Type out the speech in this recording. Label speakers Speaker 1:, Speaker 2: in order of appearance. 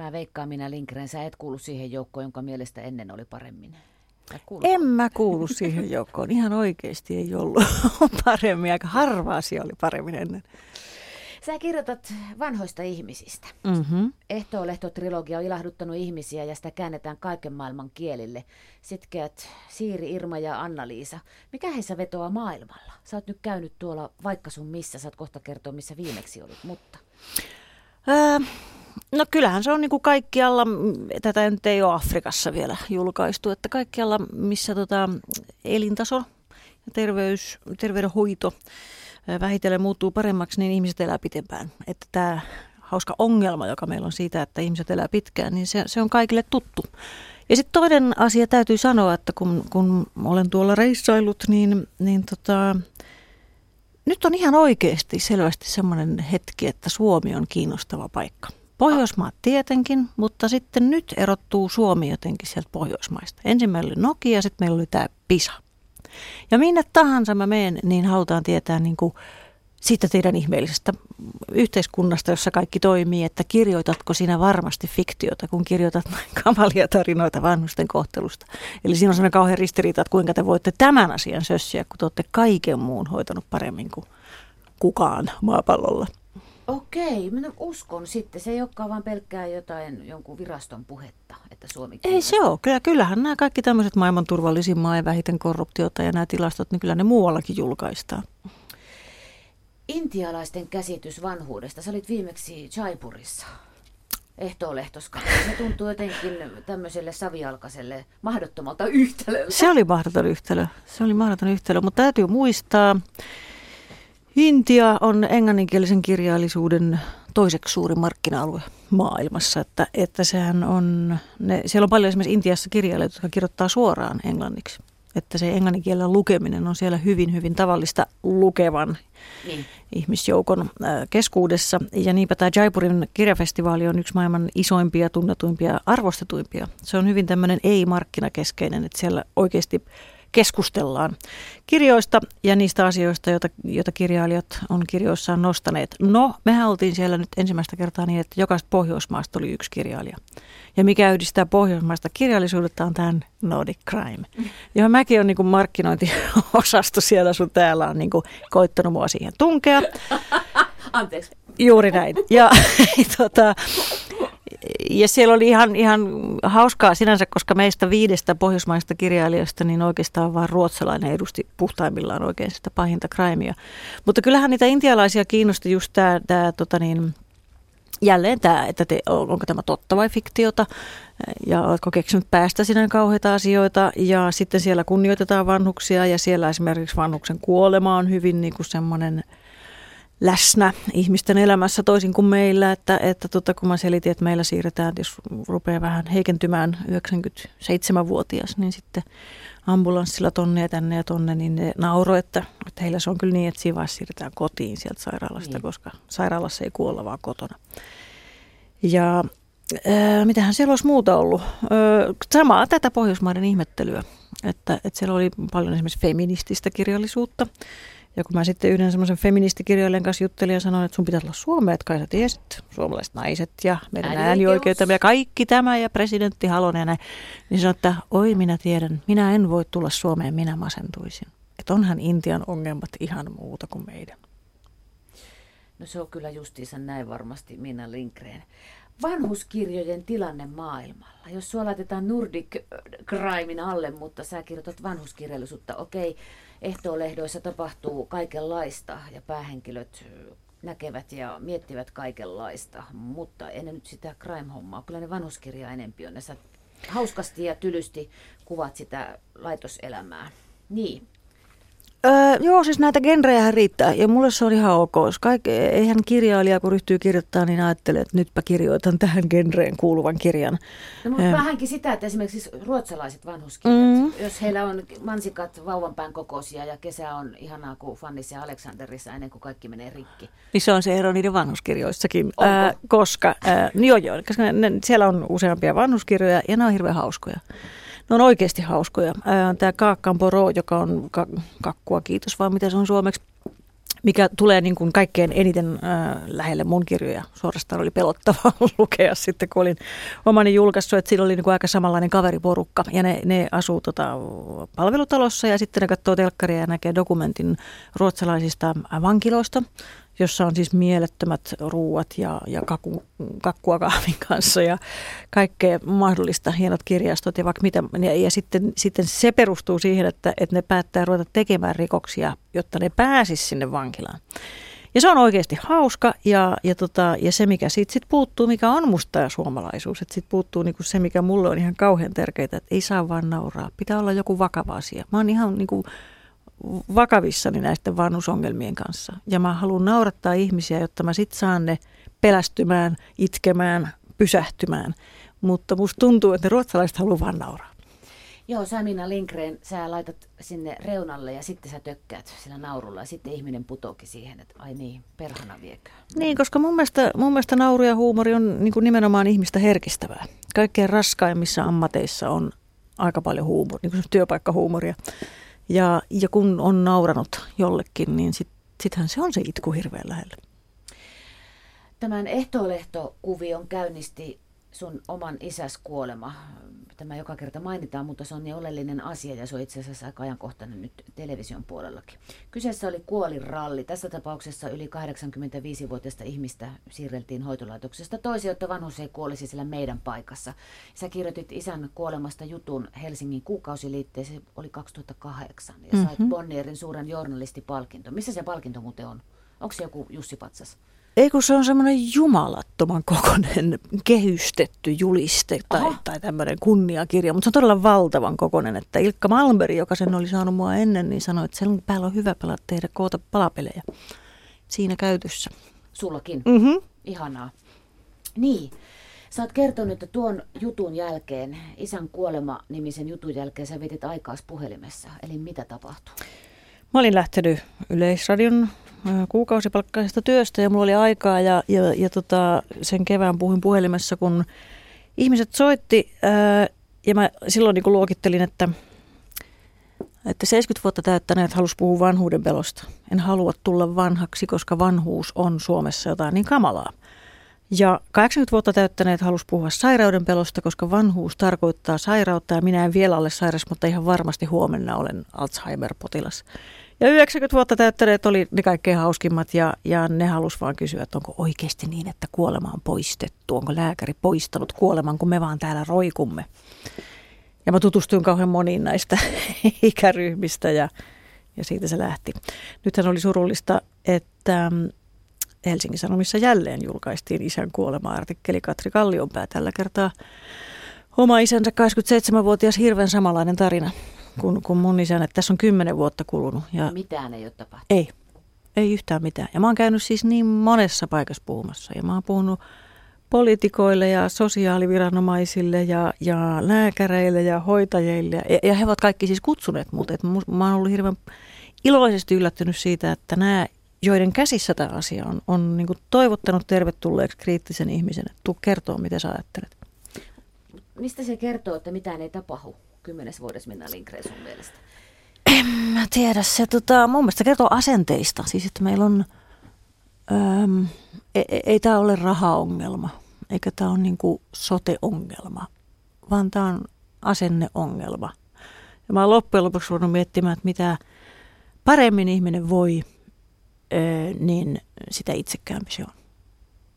Speaker 1: Mä veikkaan minä Lindgren, sä et kuulu siihen joukkoon, jonka mielestä ennen oli paremmin.
Speaker 2: En mä kuulu siihen joukkoon. Ihan oikeasti ei ollut paremmin. Aika harva asia oli paremmin ennen.
Speaker 1: Sä kirjoitat vanhoista ihmisistä.
Speaker 2: Mm-hmm.
Speaker 1: Ehtoolehto-trilogia on ilahduttanut ihmisiä ja sitä käännetään kaiken maailman kielille. Sitkeät Siiri, Irma ja Anna-Liisa. Mikä heissä vetoaa maailmalla? Sä oot nyt käynyt tuolla vaikka sun missä, saat kohta kertoa missä viimeksi olit, mutta...
Speaker 2: Ää, no kyllähän se on niin kuin kaikkialla, tätä nyt ei ole Afrikassa vielä julkaistu, että kaikkialla missä tota, elintaso ja terveys, terveydenhoito vähitellen muuttuu paremmaksi, niin ihmiset elää pitempään. Että tämä hauska ongelma, joka meillä on siitä, että ihmiset elää pitkään, niin se, se on kaikille tuttu. Ja sitten toinen asia täytyy sanoa, että kun, kun olen tuolla reissailut, niin, niin tota, nyt on ihan oikeasti selvästi semmoinen hetki, että Suomi on kiinnostava paikka. Pohjoismaat tietenkin, mutta sitten nyt erottuu Suomi jotenkin sieltä Pohjoismaista. Ensin meillä oli Nokia, sitten meillä oli tämä PISA. Ja minne tahansa mä menen, niin halutaan tietää niin kuin siitä teidän ihmeellisestä yhteiskunnasta, jossa kaikki toimii, että kirjoitatko sinä varmasti fiktiota, kun kirjoitat kamalia tarinoita vanhusten kohtelusta. Eli siinä on sellainen kauhean ristiriita, että kuinka te voitte tämän asian sössiä, kun te olette kaiken muun hoitanut paremmin kuin kukaan maapallolla.
Speaker 1: Okei, minä uskon sitten. Se ei olekaan vain pelkkää jotain jonkun viraston puhetta, että Suomi
Speaker 2: Ei se ole. Kyllä, kyllähän nämä kaikki tämmöiset maailman turvallisin maa ja vähiten korruptiota ja nämä tilastot, niin kyllä ne muuallakin julkaistaan.
Speaker 1: Intialaisten käsitys vanhuudesta. Sä olit viimeksi Jaipurissa ehtoolehtoska. Se tuntuu jotenkin tämmöiselle savialkaiselle mahdottomalta yhtälöltä.
Speaker 2: Se oli mahdoton yhtälö. Se oli mahdoton yhtälö, mutta täytyy muistaa, Intia on englanninkielisen kirjallisuuden toiseksi suuri markkina-alue maailmassa, että, että sehän on, ne, siellä on paljon esimerkiksi Intiassa kirjailijoita, jotka kirjoittaa suoraan englanniksi. Että se englanninkielellä lukeminen on siellä hyvin, hyvin tavallista lukevan niin. ihmisjoukon keskuudessa. Ja niinpä tämä Jaipurin kirjafestivaali on yksi maailman isoimpia, tunnetuimpia, arvostetuimpia. Se on hyvin tämmöinen ei-markkinakeskeinen, että siellä oikeasti keskustellaan kirjoista ja niistä asioista, joita, joita kirjailijat on kirjoissaan nostaneet. No, mehän oltiin siellä nyt ensimmäistä kertaa niin, että jokaista Pohjoismaasta oli yksi kirjailija. Ja mikä yhdistää pohjoismaista kirjallisuudetta on tämän Nordic Crime, johon mäkin on niin markkinointiosasto siellä sun täällä on niin koittanut mua siihen tunkea.
Speaker 1: Anteeksi.
Speaker 2: Juuri näin. Ja tota, ja siellä oli ihan, ihan hauskaa sinänsä, koska meistä viidestä pohjoismaista kirjailijasta, niin oikeastaan vain ruotsalainen edusti puhtaimmillaan oikein sitä pahinta crimea. Mutta kyllähän niitä intialaisia kiinnosti just tämä, tämä tota niin, jälleen tämä, että te, onko tämä totta vai fiktiota, ja oletko keksinyt päästä sinä kauheita asioita, ja sitten siellä kunnioitetaan vanhuksia, ja siellä esimerkiksi vanhuksen kuolema on hyvin niin kuin semmoinen – läsnä ihmisten elämässä toisin kuin meillä, että, että tota, kun mä selitin, että meillä siirretään, jos rupeaa vähän heikentymään 97-vuotias, niin sitten ambulanssilla tonne ja tänne ja tonne, niin ne nauro, että, että heillä se on kyllä niin, että siinä vaiheessa siirretään kotiin sieltä sairaalasta, niin. koska sairaalassa ei kuolla vaan kotona. Ja ää, mitähän siellä olisi muuta ollut? Ää, samaa tätä Pohjoismaiden ihmettelyä, että, että siellä oli paljon esimerkiksi feminististä kirjallisuutta, ja kun mä sitten yhden semmoisen feministikirjailijan kanssa juttelin ja sanoin, että sun pitäisi olla Suomea, että kai sä tiesit, suomalaiset naiset ja meidän äänioikeutta ja kaikki tämä ja presidentti Halonen ja näin. Niin sanoin, että oi minä tiedän, minä en voi tulla Suomeen, minä masentuisin. Että onhan Intian ongelmat ihan muuta kuin meidän.
Speaker 1: No se on kyllä justiinsa näin varmasti Minna Lindgren. Vanhuskirjojen tilanne maailmalla. Jos sua laitetaan Nordic Crimein alle, mutta sä kirjoitat vanhuskirjallisuutta, okei, okay, ehtoolehdoissa tapahtuu kaikenlaista ja päähenkilöt näkevät ja miettivät kaikenlaista, mutta ennen nyt sitä crime-hommaa. Kyllä ne vanhuskirja enempi on. Ne hauskasti ja tylysti kuvat sitä laitoselämää. Niin,
Speaker 2: Öö, joo, siis näitä genrejä riittää ja mulle se on ihan ok. Kaik, eihän kirjailija, kun ryhtyy kirjoittamaan, niin ajattelee, että nytpä kirjoitan tähän genreen kuuluvan kirjan.
Speaker 1: No, mutta öö. vähänkin sitä, että esimerkiksi siis ruotsalaiset vanhuskirjat, mm. jos heillä on mansikat vauvanpään kokoisia ja kesä on ihanaa kuin Fannissa ja Aleksanderissa ennen kuin kaikki menee rikki.
Speaker 2: Niin se on se ero niiden vanhuskirjoissakin, ää, koska, ää, niin joo, joo, koska ne, ne, siellä on useampia vanhuskirjoja ja ne on hirveän hauskoja. Ne on oikeasti hauskoja. Tämä Kaakkan Poro, joka on ka- kakkua, kiitos vaan mitä se on suomeksi. mikä tulee niin kuin kaikkein eniten äh, lähelle mun kirjoja. Suorastaan oli pelottavaa lukea sitten, kun olin omani julkaissut, että siinä oli niin kuin aika samanlainen kaveriporukka. Ja ne, ne asuu tota, palvelutalossa ja sitten ne katsoo telkkaria ja näkee dokumentin ruotsalaisista vankiloista jossa on siis mielettömät ruuat ja, ja kaku, kakkua kahvin kanssa ja kaikkea mahdollista, hienot kirjastot ja vaikka mitä. Ja, ja sitten, sitten se perustuu siihen, että, että ne päättää ruveta tekemään rikoksia, jotta ne pääsis sinne vankilaan. Ja se on oikeasti hauska ja, ja, tota, ja se, mikä siitä sit puuttuu, mikä on musta ja suomalaisuus, että siitä puuttuu niinku se, mikä mulle on ihan kauhean tärkeää, että ei saa vaan nauraa. Pitää olla joku vakava asia. Mä oon ihan niinku vakavissani näisten vanhusongelmien kanssa. Ja mä haluan naurattaa ihmisiä, jotta mä sit saan ne pelästymään, itkemään, pysähtymään. Mutta musta tuntuu, että ne ruotsalaiset haluaa vaan nauraa.
Speaker 1: Joo, Samina Lindgren, sä laitat sinne reunalle ja sitten sä tökkäät sillä naurulla ja sitten ihminen putoakin siihen, että ai niin, perhana viekö.
Speaker 2: Niin, koska mun mielestä, mun mielestä nauru ja huumori on niin kuin nimenomaan ihmistä herkistävää. Kaikkein raskaimmissa ammateissa on aika paljon huumoria, niin kuin työpaikkahuumoria. Ja, ja kun on nauranut jollekin, niin sit, sittenhän se on se itku hirveän lähellä.
Speaker 1: Tämän ehtolehtokuvion käynnisti sun oman isäs kuolema. Tämä joka kerta mainitaan, mutta se on niin oleellinen asia ja se on itse asiassa aika ajankohtainen nyt television puolellakin. Kyseessä oli kuoliralli. Tässä tapauksessa yli 85-vuotiaista ihmistä siirreltiin hoitolaitoksesta toisi, jotta vanhus ei kuolisi sillä meidän paikassa. Sä kirjoitit isän kuolemasta jutun Helsingin kuukausiliitteeseen, se oli 2008 ja sait mm-hmm. Bonnierin suuren journalistipalkinto. Missä se palkinto muuten on? Onko se joku Jussi Patsas?
Speaker 2: Ei kun se on semmoinen jumalattoman kokonen kehystetty juliste tai, tai tämmöinen kunniakirja, mutta se on todella valtavan kokonen, että Ilkka Malmberg, joka sen oli saanut mua ennen, niin sanoi, että sen päällä on hyvä pelata tehdä koota palapelejä siinä käytössä.
Speaker 1: Sullakin?
Speaker 2: Mm-hmm.
Speaker 1: Ihanaa. Niin. Sä oot kertonut, että tuon jutun jälkeen, isän kuolema-nimisen jutun jälkeen, sä vietit aikaas puhelimessa. Eli mitä tapahtui?
Speaker 2: Mä olin lähtenyt Yleisradion kuukausipalkkaisesta työstä ja mulla oli aikaa ja, ja, ja tota, sen kevään puhuin puhelimessa, kun ihmiset soitti ää, ja mä silloin niin luokittelin, että, että 70 vuotta täyttäneet halus puhua vanhuuden pelosta. En halua tulla vanhaksi, koska vanhuus on Suomessa jotain niin kamalaa. Ja 80 vuotta täyttäneet halus puhua sairauden pelosta, koska vanhuus tarkoittaa sairautta ja minä en vielä ole sairas, mutta ihan varmasti huomenna olen Alzheimer-potilas. Ja 90 vuotta täyttäneet oli ne kaikkein hauskimmat ja, ja ne halus vaan kysyä, että onko oikeasti niin, että kuolema on poistettu. Onko lääkäri poistanut kuoleman, kun me vaan täällä roikumme. Ja mä tutustuin kauhean moniin näistä ikäryhmistä ja, ja siitä se lähti. Nythän oli surullista, että mm, Helsingin Sanomissa jälleen julkaistiin isän kuolema-artikkeli Katri Kallionpää tällä kertaa. Oma isänsä 27-vuotias hirveän samanlainen tarina kuin, kuin mun isän, että tässä on kymmenen vuotta kulunut.
Speaker 1: Ja mitään ei ole tapahtunut?
Speaker 2: Ei, ei yhtään mitään. Ja mä oon käynyt siis niin monessa paikassa puhumassa ja mä oon puhunut poliitikoille ja sosiaaliviranomaisille ja, ja lääkäreille ja hoitajille. Ja, ja he ovat kaikki siis kutsuneet mut. Et mä oon ollut hirveän iloisesti yllättynyt siitä, että nämä, joiden käsissä tämä asia on, on niin toivottanut tervetulleeksi kriittisen ihmisen, että tuu kertoa, mitä sä ajattelet.
Speaker 1: Mistä se kertoo, että mitään ei tapahdu? Kymmenes vuodessa Minna Lindgren sun mielestä?
Speaker 2: En mä tiedä. Se tota, mun mielestä kertoo asenteista. Siis että meillä on, äm, ei, e, ei tämä ole rahaongelma, eikä tämä ole niinku sote-ongelma, vaan tämä on asenneongelma. Ja mä oon loppujen lopuksi voinut miettimään, että mitä paremmin ihminen voi, niin sitä itsekäämpi se on.